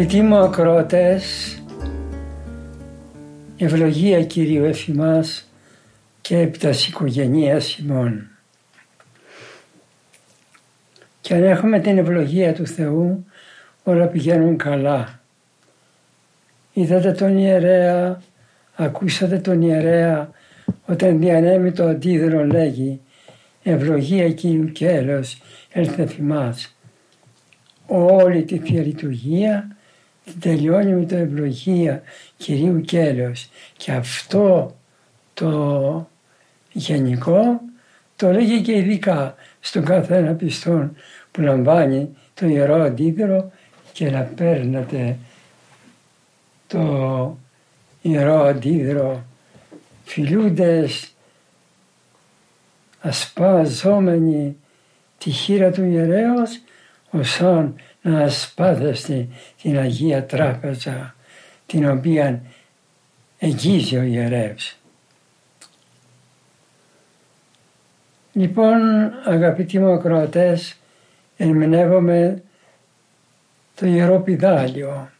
Αγαπητοί μου ακροατές, ευλογία Κύριου εφημάς και επί τας οικογενείας ημών. Και αν έχουμε την ευλογία του Θεού, όλα πηγαίνουν καλά. Είδατε τον ιερέα, ακούσατε τον ιερέα, όταν διανέμει το αντίδρο λέγει «Ευλογία Κύριου και έλεος έλθε θυμάς» όλη τη Θεία Λειτουργία την τελειώνει με το ευλογία Κυρίου Κέλεος. Και αυτό το γενικό το λέγει και ειδικά στον κάθε ένα πιστόν που λαμβάνει το Ιερό Αντίδωρο και να παίρνετε το Ιερό Αντίδωρο. Φιλούντες ασπαζόμενοι τη χείρα του ιερέως ωσόν να ασπάθεστε την Αγία Τράπεζα την οποία εγγύζει ο ιερεύς. Λοιπόν αγαπητοί μου ακροατές ερμηνεύομαι το Ιερό Πιδάλιο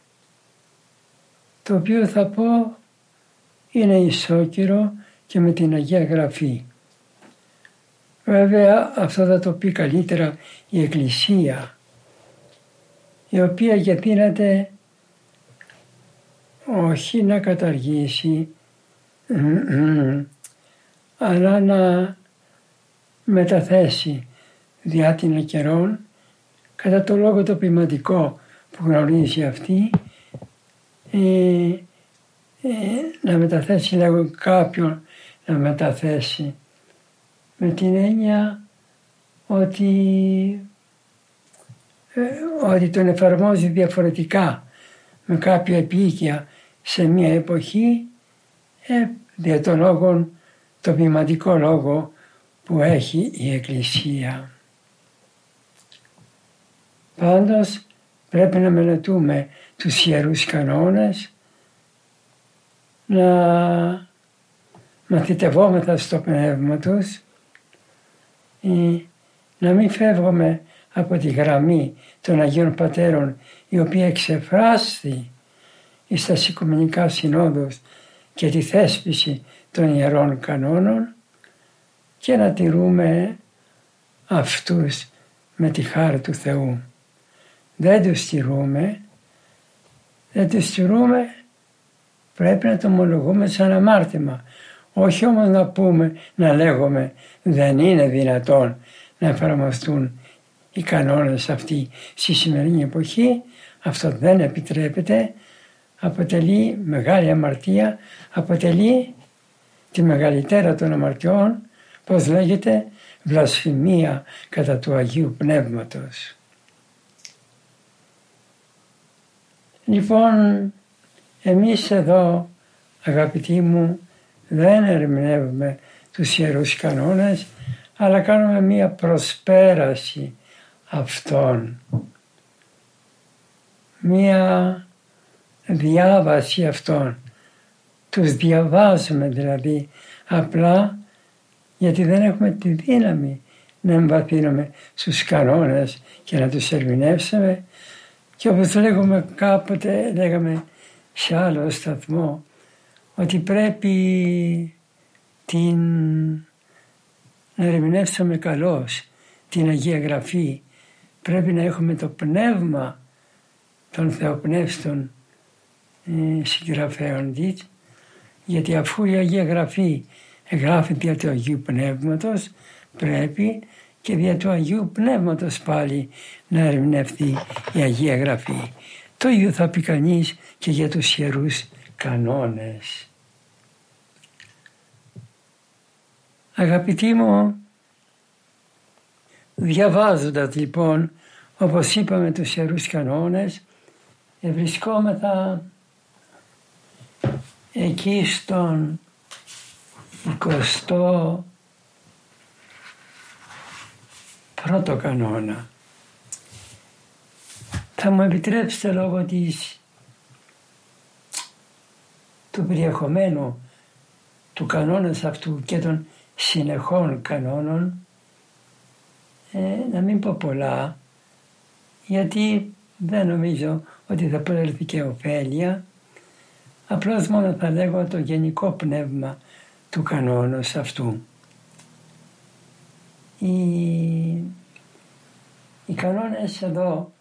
το οποίο θα πω είναι ισόκυρο και με την Αγία Γραφή. Βέβαια αυτό θα το πει καλύτερα η Εκκλησία η οποία γιατί όχι να καταργήσει αλλά να μεταθέσει διάτηνα καιρών κατά το λόγο το ποιηματικό που γνωρίζει αυτή ε, ε, να μεταθέσει λέγω κάποιον να μεταθέσει με την έννοια ότι ε, ότι τον εφαρμόζει διαφορετικά με κάποια επίοικια σε μια εποχή ε, δια των λόγων, το ποιηματικό λόγο που έχει η Εκκλησία. Πάντως πρέπει να μελετούμε τους ιερούς κανόνες, να μαθητευόμεθα στο πνεύμα τους, ή να μην φεύγουμε από τη γραμμή των Αγίων Πατέρων η οποία εξεφράστη στα Οικουμενικά Συνόδους και τη θέσπιση των Ιερών Κανόνων και να τηρούμε αυτούς με τη χάρη του Θεού. Δεν τους τηρούμε, δεν τους τηρούμε, πρέπει να το ομολογούμε σαν αμάρτημα. Όχι όμως να πούμε, να λέγουμε δεν είναι δυνατόν να εφαρμοστούν οι κανόνες αυτοί στη σημερινή εποχή. Αυτό δεν επιτρέπεται. Αποτελεί μεγάλη αμαρτία, αποτελεί τη μεγαλύτερα των αμαρτιών, πώς λέγεται, βλασφημία κατά του Αγίου Πνεύματος. Λοιπόν, εμείς εδώ, αγαπητοί μου, δεν ερμηνεύουμε τους Ιερούς Κανόνες, αλλά κάνουμε μία προσπέραση αυτών. Μία διάβαση αυτών. Τους διαβάζουμε δηλαδή απλά γιατί δεν έχουμε τη δύναμη να εμβαθύνουμε στους κανόνες και να τους ερμηνεύσουμε και όπως λέγουμε κάποτε, λέγαμε σε άλλο σταθμό, ότι πρέπει την να ερμηνεύσουμε καλώς την Αγία Γραφή πρέπει να έχουμε το πνεύμα των θεοπνεύστων ε, συγγραφέων της, γιατί αφού η Αγία Γραφή εγγράφει δια του Αγίου Πνεύματος, πρέπει και δια του Αγίου Πνεύματος πάλι να ερμηνευτεί η Αγία Γραφή. Το ίδιο θα πει κανείς και για τους ιερούς κανόνες. Αγαπητοί μου, Διαβάζοντας λοιπόν, όπως είπαμε τους Ιερούς Κανόνες, βρισκόμεθα εκεί στον 20 πρώτο κανόνα. Θα μου επιτρέψετε λόγω της, του περιεχομένου του κανόνας αυτού και των συνεχών κανόνων ε, να μην πω πολλά γιατί δεν νομίζω ότι θα προέλθει και ωφέλεια απλώς μόνο θα λέγω το γενικό πνεύμα του κανόνος αυτού. Οι, οι κανόνες εδώ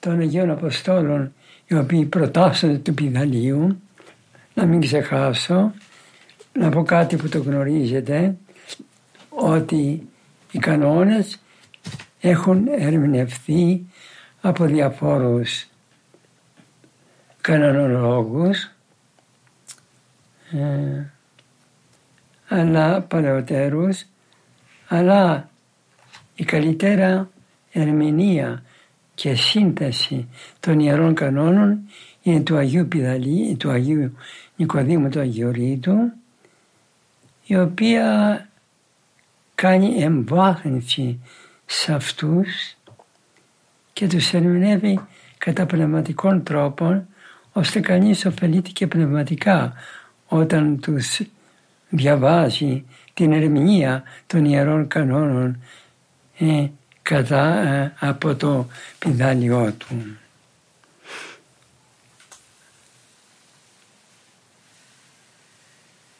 των Αγίων Αποστόλων οι οποίοι προτάσσονται του πιδαλίου να μην ξεχάσω να πω κάτι που το γνωρίζετε ότι οι κανόνες έχουν ερμηνευθεί από διαφόρους κανονολόγους ε, αλλά παλαιότερους αλλά η καλύτερα ερμηνεία και σύνθεση των ιερών κανόνων είναι του Αγίου Πιδαλή, του Αγίου Νικοδήμου του Αγιορείτου η οποία κάνει εμβάθυνση σε αυτούς και τους ερμηνεύει κατά πνευματικών τρόπων ώστε κανείς ωφελείται και πνευματικά όταν τους διαβάζει την ερμηνεία των ιερών κανόνων ε, κατά, ε, από το πιδάλιό του.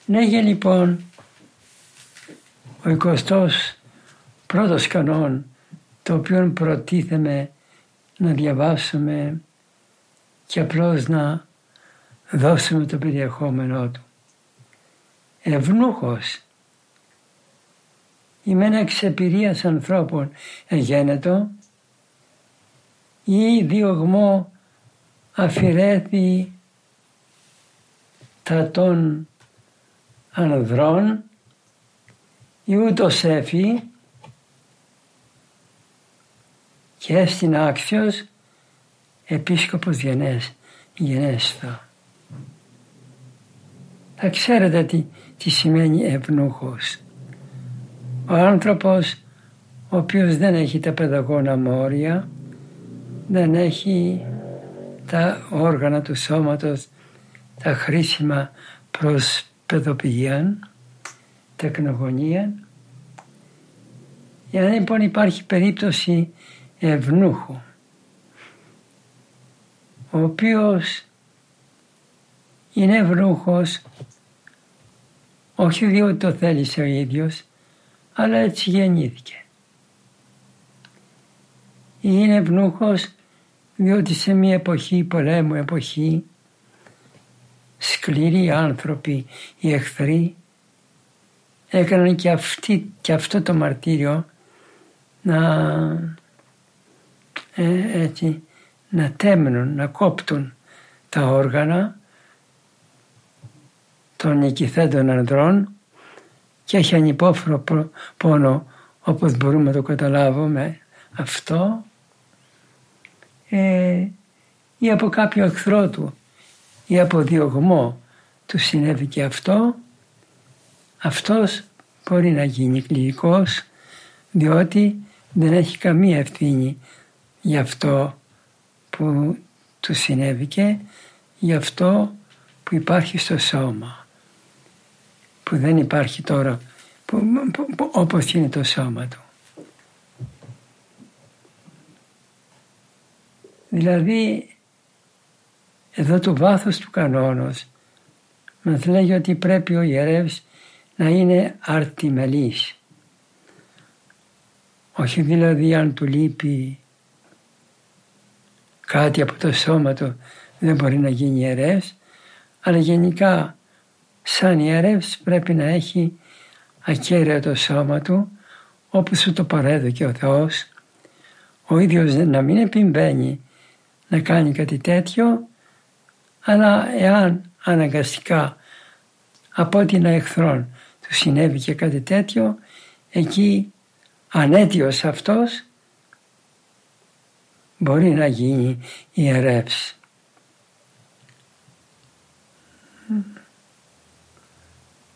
Λέγε λοιπόν ο 21 πρώτος κανόν το οποίο προτίθεμε να διαβάσουμε και απλώς να δώσουμε το περιεχόμενό του. Ευνούχος. Είμαι ένα εξεπηρίας ανθρώπων. Εγένετο. Ή διωγμό αφηρέθη τα των ανδρών. Ή ούτως έφη και στην άξιος επίσκοπος γενές, γενέστα. Θα ξέρετε τι, τι σημαίνει ευνούχος. Ο άνθρωπος ο οποίος δεν έχει τα παιδαγώνα μόρια, δεν έχει τα όργανα του σώματος, τα χρήσιμα προς παιδοποιία, τεκνογωνία. Για να λοιπόν υπάρχει περίπτωση ευνούχου, ο οποίος είναι ευνούχος όχι διότι το θέλησε ο ίδιος, αλλά έτσι γεννήθηκε. Είναι ευνούχος διότι σε μια εποχή, πολέμου εποχή, σκληροί άνθρωποι, οι εχθροί, έκαναν και, αυτή, και αυτό το μαρτύριο να, ε, έτσι, να τέμνουν, να κόπτουν τα όργανα των νικηθέντων ανδρών και έχει ανυπόφορο πόνο όπως μπορούμε να το καταλάβουμε αυτό. Ε, ή από κάποιο εχθρό του ή από διωγμό του συνέβη και αυτό. Αυτός μπορεί να γίνει κληρικός διότι δεν έχει καμία ευθύνη για αυτό που του συνέβηκε, για αυτό που υπάρχει στο σώμα που δεν υπάρχει τώρα που, που, όπως είναι το σώμα του. Δηλαδή εδώ το βάθος του κανόνος μας λέγει ότι πρέπει ο ιερεύς να είναι αρτιμελής. Όχι δηλαδή αν του λείπει κάτι από το σώμα του δεν μπορεί να γίνει ιερεύς, αλλά γενικά σαν ιερεύς πρέπει να έχει ακέραιο το σώμα του όπως σου το παρέδωκε ο Θεός. Ο ίδιος να μην επιμπαίνει να κάνει κάτι τέτοιο αλλά εάν αναγκαστικά από την εχθρόν του συνέβη και κάτι τέτοιο εκεί ανέτιος αυτός μπορεί να γίνει ιερεύς.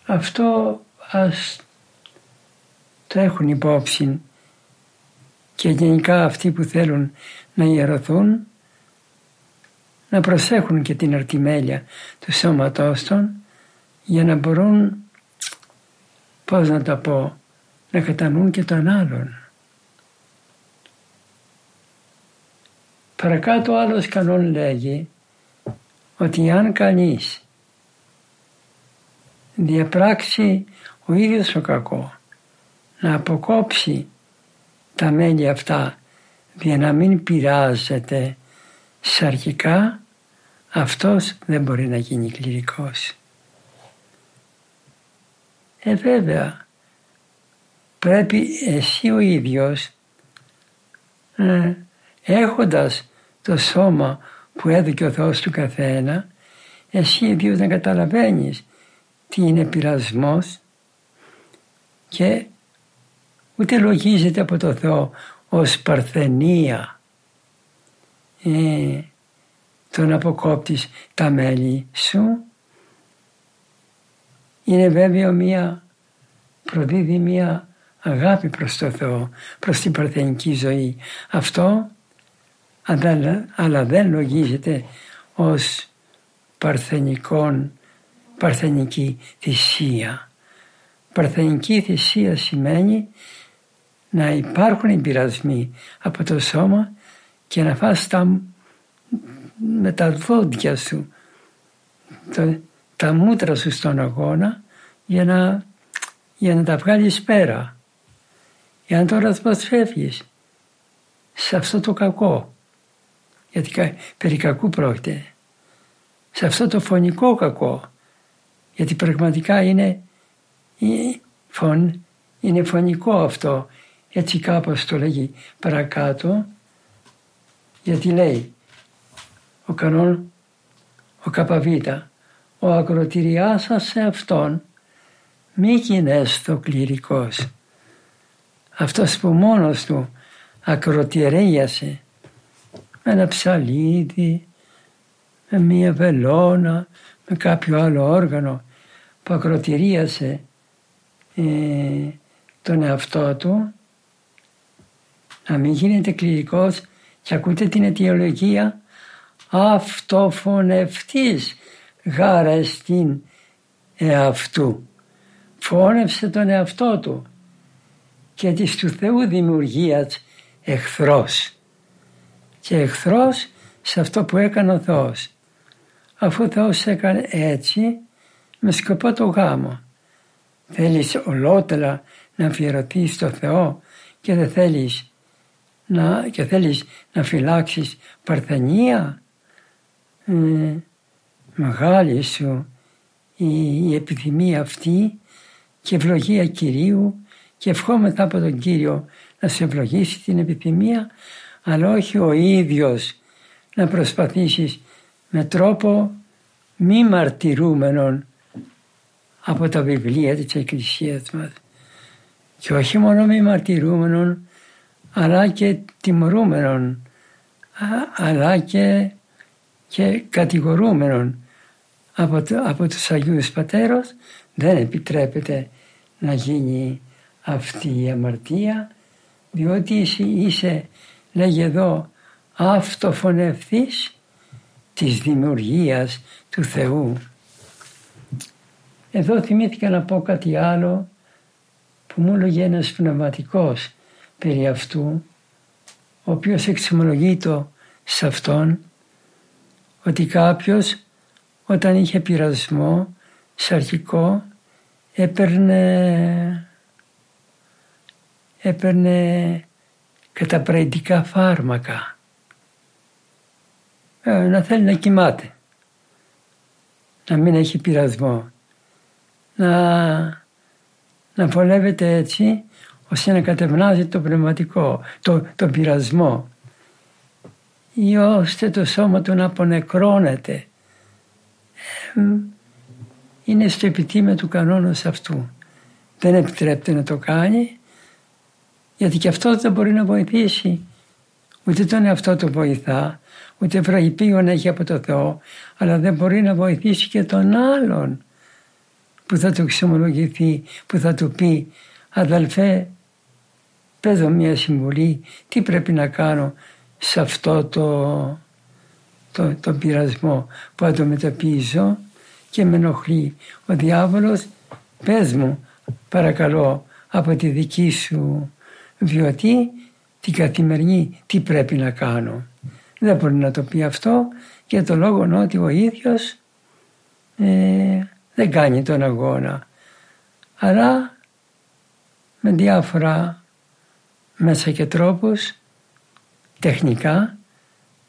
Αυτό ας το έχουν υπόψη και γενικά αυτοί που θέλουν να ιερωθούν να προσέχουν και την αρτιμέλεια του σώματός των για να μπορούν, πώς να το πω, να κατανοούν και τον άλλον. Παρακάτω άλλος κανόν λέγει ότι αν κανείς διαπράξει ο ίδιος ο κακό να αποκόψει τα μέλη αυτά για να μην πειράζεται σαρκικά αυτός δεν μπορεί να γίνει κληρικός. Ε βέβαια πρέπει εσύ ο ίδιος ε, έχοντας το σώμα που έδωκε ο Θεός του καθένα εσύ ίδιος να καταλαβαίνεις τι είναι πειρασμός και ούτε λογίζεται από το Θεό ως παρθενία ε, το να αποκόπτεις τα μέλη σου είναι βέβαια μία προδίδει μία αγάπη προς το Θεό, προς την παρθενική ζωή. Αυτό αλλά δεν λογίζεται ως παρθενικών, παρθενική θυσία. Παρθενική θυσία σημαίνει να υπάρχουν εμπειρασμοί από το σώμα και να φας τα, με τα δόντια σου το, τα μούτρα σου στον αγώνα για να, για να τα βγάλεις πέρα. Για να τώρα πώς φεύγεις σε αυτό το κακό. Γιατί περί κακού πρόκειται. Σε αυτό το φωνικό κακό. Γιατί πραγματικά είναι, είναι φωνικό αυτό έτσι κάπως το λέγει παρακάτω, γιατί λέει ο κανόν, ο καπαβίτα, ο ακροτηριάς σας σε αυτόν μη γίνεστο κληρικός. Αυτός που μόνος του ακροτηρίασε με ένα ψαλίδι, με μία βελόνα, με κάποιο άλλο όργανο που ακροτηρίασε ε, τον εαυτό του να μην γίνετε κληρικός και ακούτε την αιτιολογία αυτοφωνευτής γάρας στην εαυτού. Φώνευσε τον εαυτό του και της του Θεού δημιουργίας εχθρός. Και εχθρός σε αυτό που έκανε ο Θεός. Αφού ο Θεός έκανε έτσι με σκοπό το γάμο. Θέλεις ολότελα να αφιερωθείς στο Θεό και δεν θέλεις να, και θέλεις να φυλάξεις παρθενία, ε, μεγάλη σου η, η επιθυμία αυτή και ευλογία Κυρίου και ευχόμεθα από τον Κύριο να σε ευλογήσει την επιθυμία αλλά όχι ο ίδιος να προσπαθήσεις με τρόπο μη μαρτυρούμενον από τα βιβλία της Εκκλησίας μας. Και όχι μόνο μη μαρτυρούμενον αλλά και τιμωρούμενων, αλλά και, και κατηγορούμενων από, το, από τους Αγίους Πατέρους δεν επιτρέπεται να γίνει αυτή η αμαρτία διότι είσαι, είσαι λέγει εδώ αυτοφωνευθής της δημιουργίας του Θεού. Εδώ θυμήθηκα να πω κάτι άλλο που μου έλεγε ένας πνευματικός περί αυτού, ο οποίος εξομολογεί σε αυτόν ότι κάποιος όταν είχε πειρασμό αρχικό έπαιρνε, έπαιρνε καταπραϊντικά φάρμακα. Ε, να θέλει να κοιμάται. Να μην έχει πειρασμό. Να, να βολεύεται έτσι ώστε να κατευνάζει το πνευματικό, το, το πειρασμό. Ή ώστε το σώμα του να απονεκρώνεται. Είναι στο επιτήμιο του κανόνος αυτού. Δεν επιτρέπεται να το κάνει Γιατί και αυτό δεν μπορεί να βοηθήσει. Ούτε τον εαυτό του βοηθά, ούτε να έχει από το Θεό, αλλά δεν μπορεί να βοηθήσει και τον άλλον που θα του εξομολογηθεί, που θα του πει αδελφέ παίζω μια συμβουλή, τι πρέπει να κάνω σε αυτό το, το, το πειρασμό που αντιμετωπίζω και με ενοχλεί ο διάβολος, πες μου παρακαλώ από τη δική σου βιωτή την καθημερινή τι πρέπει να κάνω. Δεν μπορεί να το πει αυτό για το λόγο ότι ο ίδιος ε, δεν κάνει τον αγώνα. Αλλά με διάφορα μέσα και τρόπους τεχνικά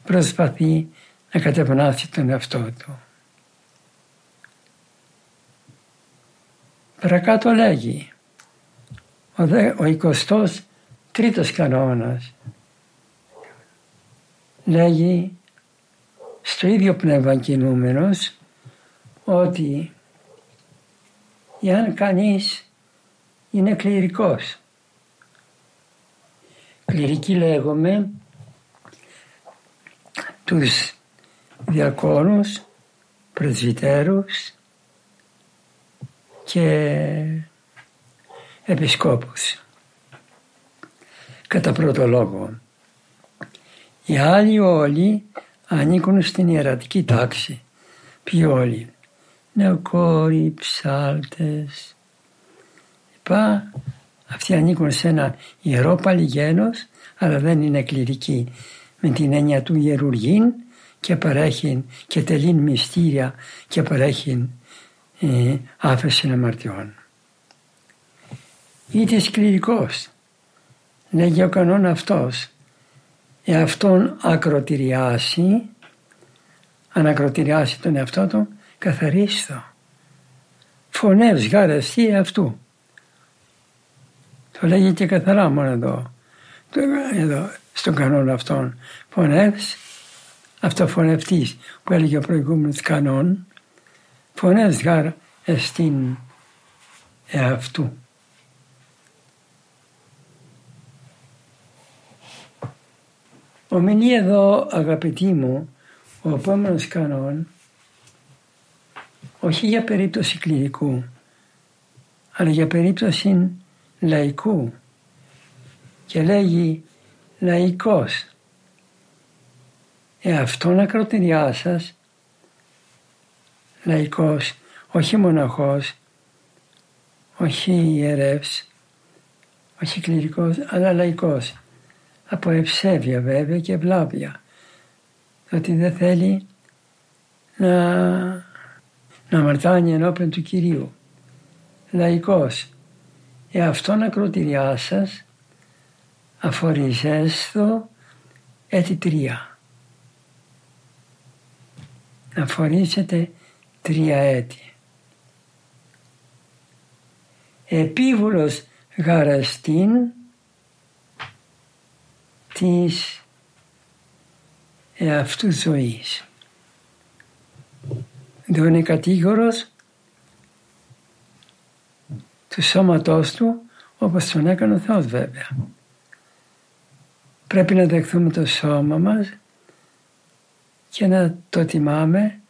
προσπαθεί να κατευνάσει τον εαυτό του. Παρακάτω λέγει ο, δε, ο 23ος τρίτος κανόνας λέγει στο ίδιο πνεύμα κινούμενος ότι εάν κανείς είναι κληρικός. Κληρικοί λέγομαι τους διακόνους, πρεσβυτέρους και επισκόπους. Κατά πρώτο λόγο. Οι άλλοι όλοι ανήκουν στην ιερατική τάξη. Ποιοι όλοι; Νεοκόροι, ψάλτες, λοιπά. Αυτοί ανήκουν σε ένα ιερό παλιγένος, αλλά δεν είναι κληρικοί με την έννοια του ιερουργήν και παρέχει και τελείν μυστήρια και παρέχει ε, άφεση αμαρτιών. Είτε κληρικός, λέγει ο κανόνα αυτός, εαυτόν ακροτηριάσει, αν ακροτηριάσει τον εαυτό του, καθαρίστο. Φωνεύς γάρεστη αυτού. Το λέγει και καθαρά μόνο εδώ, εδώ στον κανόνα αυτόν. Φωνεύς, αυτοφωνευτής που έλεγε ο προηγούμενος κανόν, φωνεύς γάρ εστίν εαυτού. Ομιλεί εδώ αγαπητοί μου ο επόμενος κανόν όχι για περίπτωση κληρικού αλλά για περίπτωση λαϊκού. Και λέγει λαϊκός εαυτόν ακροτηριά σας. Λαϊκός όχι μοναχός όχι ιερεύς όχι κληρικός αλλά λαϊκός από ευσέβεια βέβαια και ευλάβεια. Ότι δεν θέλει να, να αμαρτάνει ενώπιον του Κυρίου. Λαϊκός. Εαυτόν ακροτηριά σας αφοριζέστο έτη τρία. Να φορήσετε τρία έτη. Επίβουλος γαραστήν της εαυτού ζωής. Δεν είναι κατήγορος του σώματός του όπως τον έκανε ο Θεός βέβαια. Πρέπει να δεχθούμε το σώμα μας και να το τιμάμε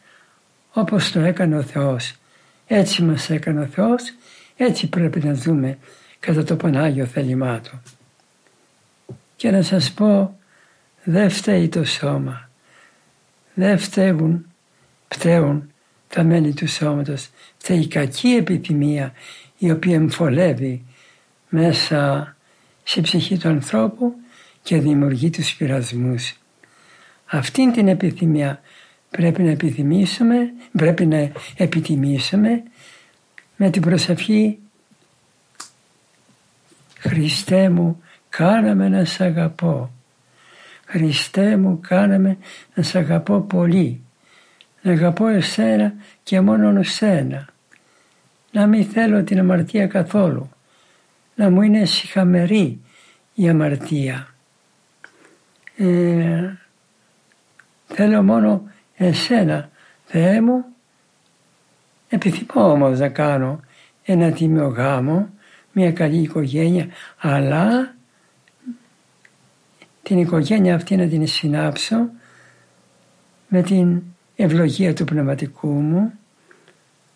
όπως το έκανε ο Θεός. Έτσι μας έκανε ο Θεός, έτσι πρέπει να δούμε κατά το Πανάγιο θέλημά Του. Και να σας πω, δεν φταίει το σώμα. Δεν φταίουν, φταίουν τα μέλη του σώματος. Φταίει η κακή επιθυμία η οποία εμφολεύει μέσα στη ψυχή του ανθρώπου και δημιουργεί τους πειρασμούς. Αυτήν την επιθυμία πρέπει να επιθυμήσουμε, πρέπει να επιτιμήσουμε με την προσευχή Χριστέ μου κάναμε να σ' αγαπώ. Χριστέ μου κάναμε να σ' αγαπώ πολύ. Να αγαπώ εσένα και μόνο εσένα. Να μην θέλω την αμαρτία καθόλου. Να μου είναι συχαμερή η αμαρτία. Ε, θέλω μόνο εσένα, Θεέ μου. Επιθυμώ όμως να κάνω ένα τίμιο γάμο, μια καλή οικογένεια, αλλά την οικογένεια αυτή να την συνάψω με την ευλογία του πνευματικού μου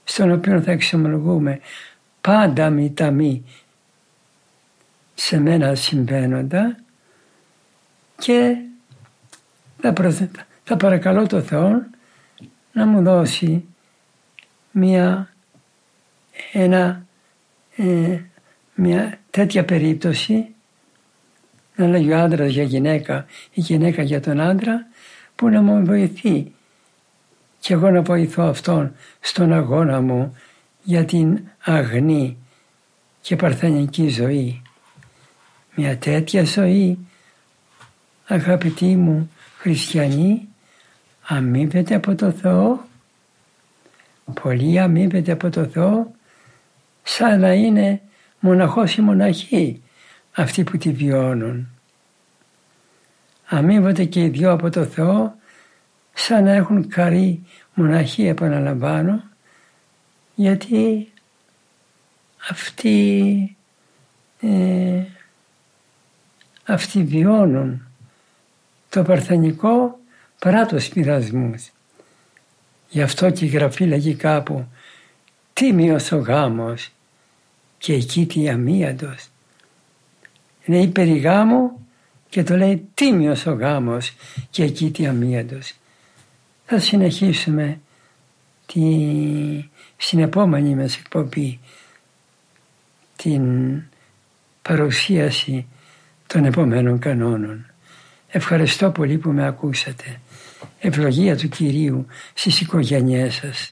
στον οποίο θα εξομολογούμε πάντα μη τα μη σε μένα συμβαίνοντα και θα, θα παρακαλώ το Θεό να μου δώσει μια, ένα, ε, μια τέτοια περίπτωση να λέγει ο άντρας για γυναίκα ή γυναίκα για τον άντρα που να μου βοηθεί; Και εγώ να βοηθώ αυτόν στον αγώνα μου για την αγνή και παρθενική ζωή. Μια τέτοια ζωή, αγαπητοί μου χριστιανοί, αμείβεται από το Θεό, πολύ αμείβεται από το Θεό, σαν να είναι μοναχός ή μοναχή αυτοί που τη βιώνουν. Αμείβονται και οι δυο από το Θεό σαν να έχουν καρή μοναχή επαναλαμβάνω γιατί αυτοί, ε, αυτοί βιώνουν το παρθενικό παρά τους πειρασμούς. Γι' αυτό και η Γραφή λέγει κάπου «Τίμιος ο γάμος και εκεί τι αμύαντος». Είναι η περιγάμου και το λέει «Τίμιος ο γάμος και εκεί τι αμύαντος». Θα συνεχίσουμε τη, στην επόμενη μας εκπομπή την παρουσίαση των επόμενων κανόνων. Ευχαριστώ πολύ που με ακούσατε. Ευλογία του Κυρίου στις οικογένειές σας.